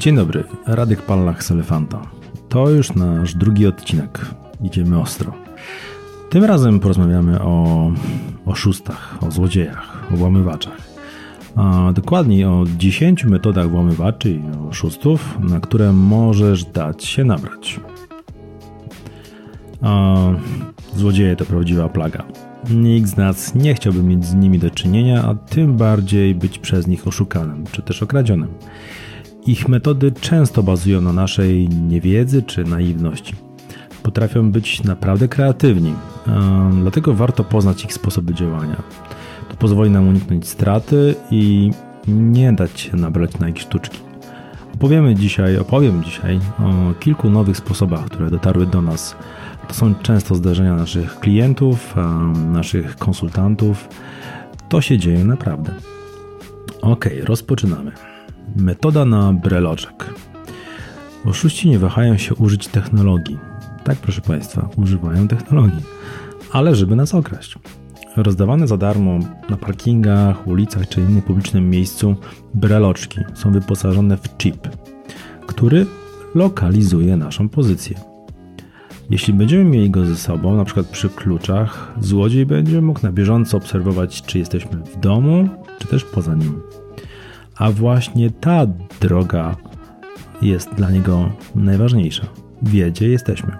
Dzień dobry, Radek Pallach z Elefanta. To już nasz drugi odcinek. Idziemy ostro. Tym razem porozmawiamy o oszustach, o złodziejach, o włamywaczach. A dokładniej o 10 metodach włamywaczy i oszustów, na które możesz dać się nabrać. A złodzieje to prawdziwa plaga. Nikt z nas nie chciałby mieć z nimi do czynienia, a tym bardziej być przez nich oszukanym czy też okradzionym. Ich metody często bazują na naszej niewiedzy czy naiwności. Potrafią być naprawdę kreatywni, dlatego warto poznać ich sposoby działania. To pozwoli nam uniknąć straty i nie dać się nabrać na ich sztuczki. Opowiemy dzisiaj, opowiem dzisiaj o kilku nowych sposobach, które dotarły do nas. To są często zdarzenia naszych klientów, naszych konsultantów. To się dzieje naprawdę. Ok, rozpoczynamy. Metoda na breloczek. Oszuści nie wahają się użyć technologii. Tak, proszę Państwa, używają technologii, ale żeby nas okraść. Rozdawane za darmo na parkingach, ulicach czy innym publicznym miejscu breloczki są wyposażone w chip, który lokalizuje naszą pozycję. Jeśli będziemy mieli go ze sobą, na przykład przy kluczach, złodziej będzie mógł na bieżąco obserwować, czy jesteśmy w domu, czy też poza nim. A właśnie ta droga jest dla niego najważniejsza. Wie, gdzie jesteśmy.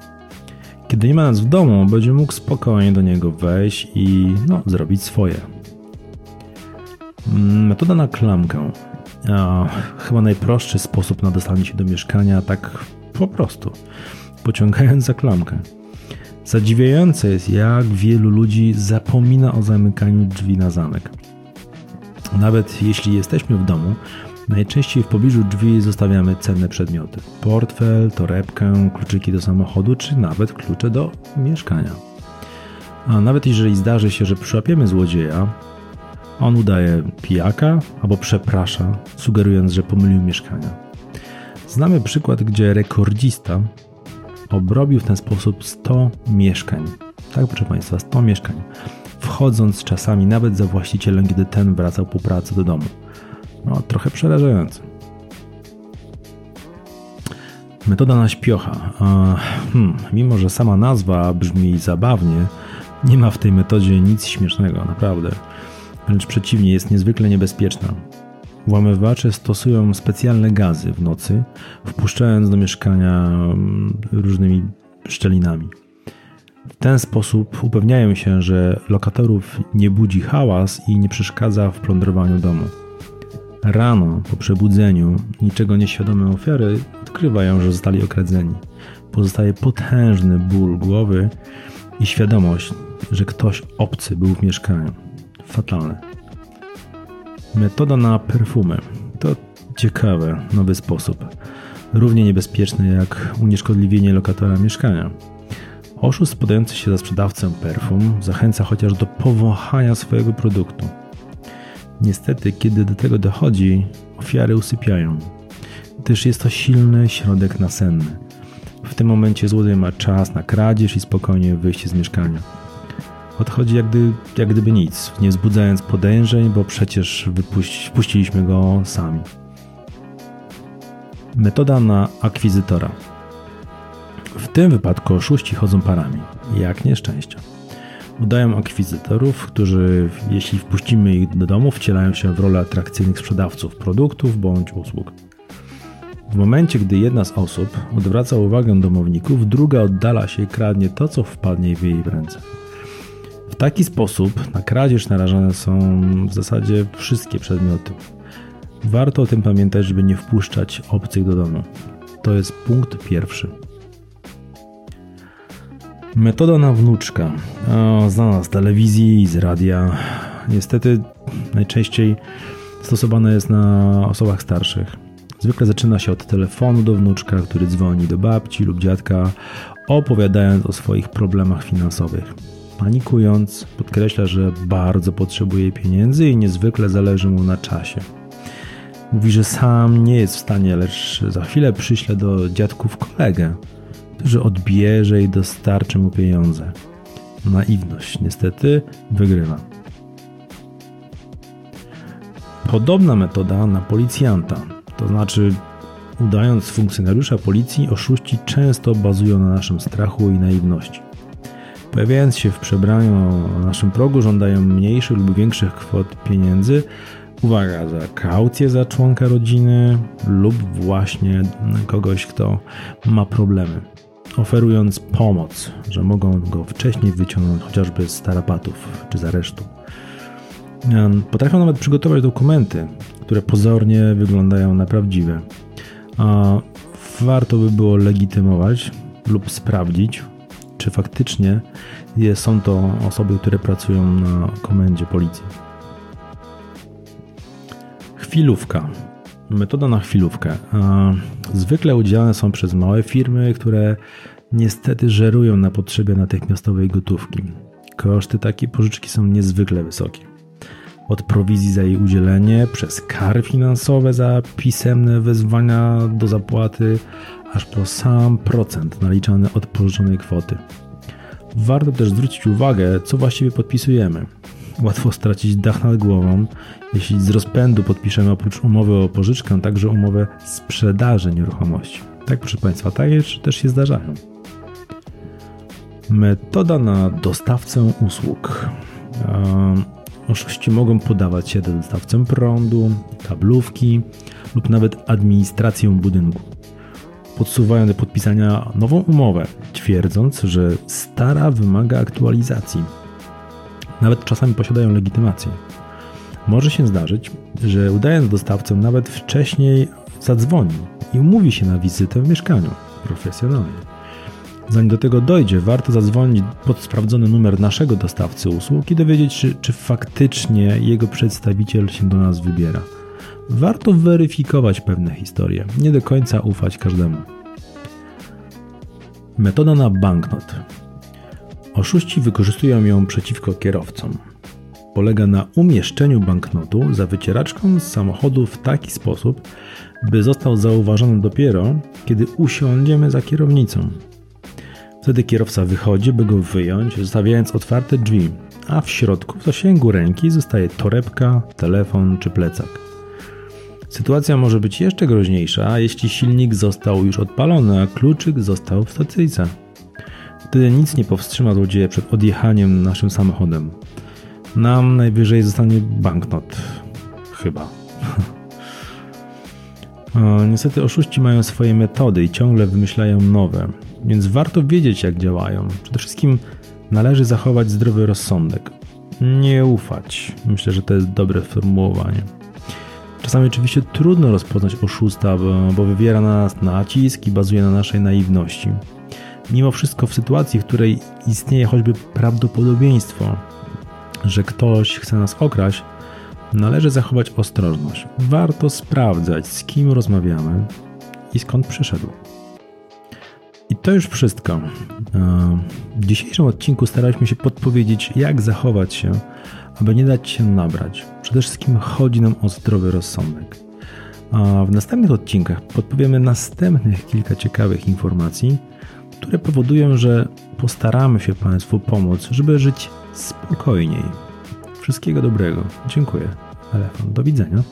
Kiedy nie ma nas w domu, będzie mógł spokojnie do niego wejść i no, zrobić swoje. Mm, metoda na klamkę. A, chyba najprostszy sposób na dostanie się do mieszkania, tak po prostu, pociągając za klamkę. Zadziwiające jest, jak wielu ludzi zapomina o zamykaniu drzwi na zamek. Nawet jeśli jesteśmy w domu, najczęściej w pobliżu drzwi zostawiamy cenne przedmioty: portfel, torebkę, kluczyki do samochodu, czy nawet klucze do mieszkania. A nawet jeżeli zdarzy się, że przyłapiemy złodzieja, on udaje pijaka albo przeprasza, sugerując, że pomylił mieszkania. Znamy przykład, gdzie rekordzista obrobił w ten sposób 100 mieszkań. Tak, proszę Państwa, 100 mieszkań wchodząc czasami nawet za właścicielem, kiedy ten wracał po pracy do domu. No, trochę przerażające. Metoda na śpiocha. Hmm, mimo, że sama nazwa brzmi zabawnie, nie ma w tej metodzie nic śmiesznego, naprawdę. Wręcz przeciwnie, jest niezwykle niebezpieczna. Włamywacze stosują specjalne gazy w nocy, wpuszczając do mieszkania mm, różnymi szczelinami. W ten sposób upewniają się, że lokatorów nie budzi hałas i nie przeszkadza w plądrowaniu domu. Rano, po przebudzeniu, niczego nieświadome ofiary odkrywają, że zostali okradzeni. Pozostaje potężny ból głowy i świadomość, że ktoś obcy był w mieszkaniu. Fatalne. Metoda na perfumy to ciekawy, nowy sposób. Równie niebezpieczny jak unieszkodliwienie lokatora mieszkania. Oszust podający się za sprzedawcę perfum zachęca chociaż do powąchania swojego produktu. Niestety, kiedy do tego dochodzi, ofiary usypiają, gdyż jest to silny środek nasenny. W tym momencie złodziej ma czas na kradzież i spokojnie wyjście z mieszkania. Odchodzi jak, gdy, jak gdyby nic, nie wzbudzając podejrzeń, bo przecież wypuści, wpuściliśmy go sami. Metoda na akwizytora. W tym wypadku oszuści chodzą parami, jak nieszczęścia. Udają akwizytorów, którzy, jeśli wpuścimy ich do domu, wcielają się w rolę atrakcyjnych sprzedawców produktów bądź usług. W momencie, gdy jedna z osób odwraca uwagę domowników, druga oddala się i kradnie to, co wpadnie w jej ręce. W taki sposób na kradzież narażane są w zasadzie wszystkie przedmioty. Warto o tym pamiętać, żeby nie wpuszczać obcych do domu. To jest punkt pierwszy. Metoda na wnuczka. Znana z telewizji z radia. Niestety najczęściej stosowana jest na osobach starszych. Zwykle zaczyna się od telefonu do wnuczka, który dzwoni do babci lub dziadka, opowiadając o swoich problemach finansowych. Panikując, podkreśla, że bardzo potrzebuje pieniędzy i niezwykle zależy mu na czasie. Mówi, że sam nie jest w stanie, lecz za chwilę przyśle do dziadków kolegę, że odbierze i dostarczy mu pieniądze. Naiwność niestety wygrywa. Podobna metoda na policjanta, to znaczy udając funkcjonariusza policji, oszuści często bazują na naszym strachu i naiwności. Pojawiając się w przebraniu na naszym progu, żądają mniejszych lub większych kwot pieniędzy, uwaga, za kaucję za członka rodziny lub właśnie kogoś, kto ma problemy. Oferując pomoc, że mogą go wcześniej wyciągnąć chociażby z tarapatów czy z aresztu. Potrafią nawet przygotować dokumenty, które pozornie wyglądają na prawdziwe. Warto by było legitymować lub sprawdzić, czy faktycznie są to osoby, które pracują na komendzie policji. Chwilówka. Metoda na chwilówkę. Zwykle udzielane są przez małe firmy, które niestety żerują na potrzebie natychmiastowej gotówki. Koszty takiej pożyczki są niezwykle wysokie. Od prowizji za jej udzielenie, przez kary finansowe za pisemne wezwania do zapłaty, aż po sam procent naliczany od pożyczonej kwoty. Warto też zwrócić uwagę, co właściwie podpisujemy. Łatwo stracić dach nad głową, jeśli z rozpędu podpiszemy oprócz umowy o pożyczkę także umowę sprzedaży nieruchomości. Tak, proszę Państwa, takie też się zdarzają. Metoda na dostawcę usług. Oszuści mogą podawać się do dostawcę prądu, kablówki lub nawet administrację budynku podsuwają do podpisania nową umowę, twierdząc, że stara wymaga aktualizacji. Nawet czasami posiadają legitymację. Może się zdarzyć, że udając dostawcę nawet wcześniej zadzwoni i umówi się na wizytę w mieszkaniu profesjonalnie. Zanim do tego dojdzie, warto zadzwonić pod sprawdzony numer naszego dostawcy usług i dowiedzieć się, czy faktycznie jego przedstawiciel się do nas wybiera warto weryfikować pewne historie, nie do końca ufać każdemu. Metoda na banknot. Oszuści wykorzystują ją przeciwko kierowcom. Polega na umieszczeniu banknotu za wycieraczką z samochodu w taki sposób, by został zauważony dopiero, kiedy usiądziemy za kierownicą. Wtedy kierowca wychodzi, by go wyjąć, zostawiając otwarte drzwi, a w środku w zasięgu ręki zostaje torebka, telefon czy plecak. Sytuacja może być jeszcze groźniejsza, jeśli silnik został już odpalony, a kluczyk został w stacyjce. Wtedy nic nie powstrzyma złodzieja przed odjechaniem naszym samochodem. Nam najwyżej zostanie banknot. Chyba. niestety oszuści mają swoje metody i ciągle wymyślają nowe, więc warto wiedzieć jak działają. Przede wszystkim należy zachować zdrowy rozsądek. Nie ufać. Myślę, że to jest dobre sformułowanie. Czasami oczywiście trudno rozpoznać oszusta, bo wywiera na nas nacisk i bazuje na naszej naiwności. Mimo wszystko w sytuacji, w której istnieje choćby prawdopodobieństwo, że ktoś chce nas okraść, należy zachować ostrożność. Warto sprawdzać, z kim rozmawiamy i skąd przyszedł. I to już wszystko. E, w dzisiejszym odcinku staraliśmy się podpowiedzieć, jak zachować się, aby nie dać się nabrać. Przede wszystkim chodzi nam o zdrowy rozsądek. A w następnych odcinkach podpowiemy następnych kilka ciekawych informacji, które powodują, że postaramy się Państwu pomóc, żeby żyć spokojniej. Wszystkiego dobrego. Dziękuję. Telefon. Do widzenia.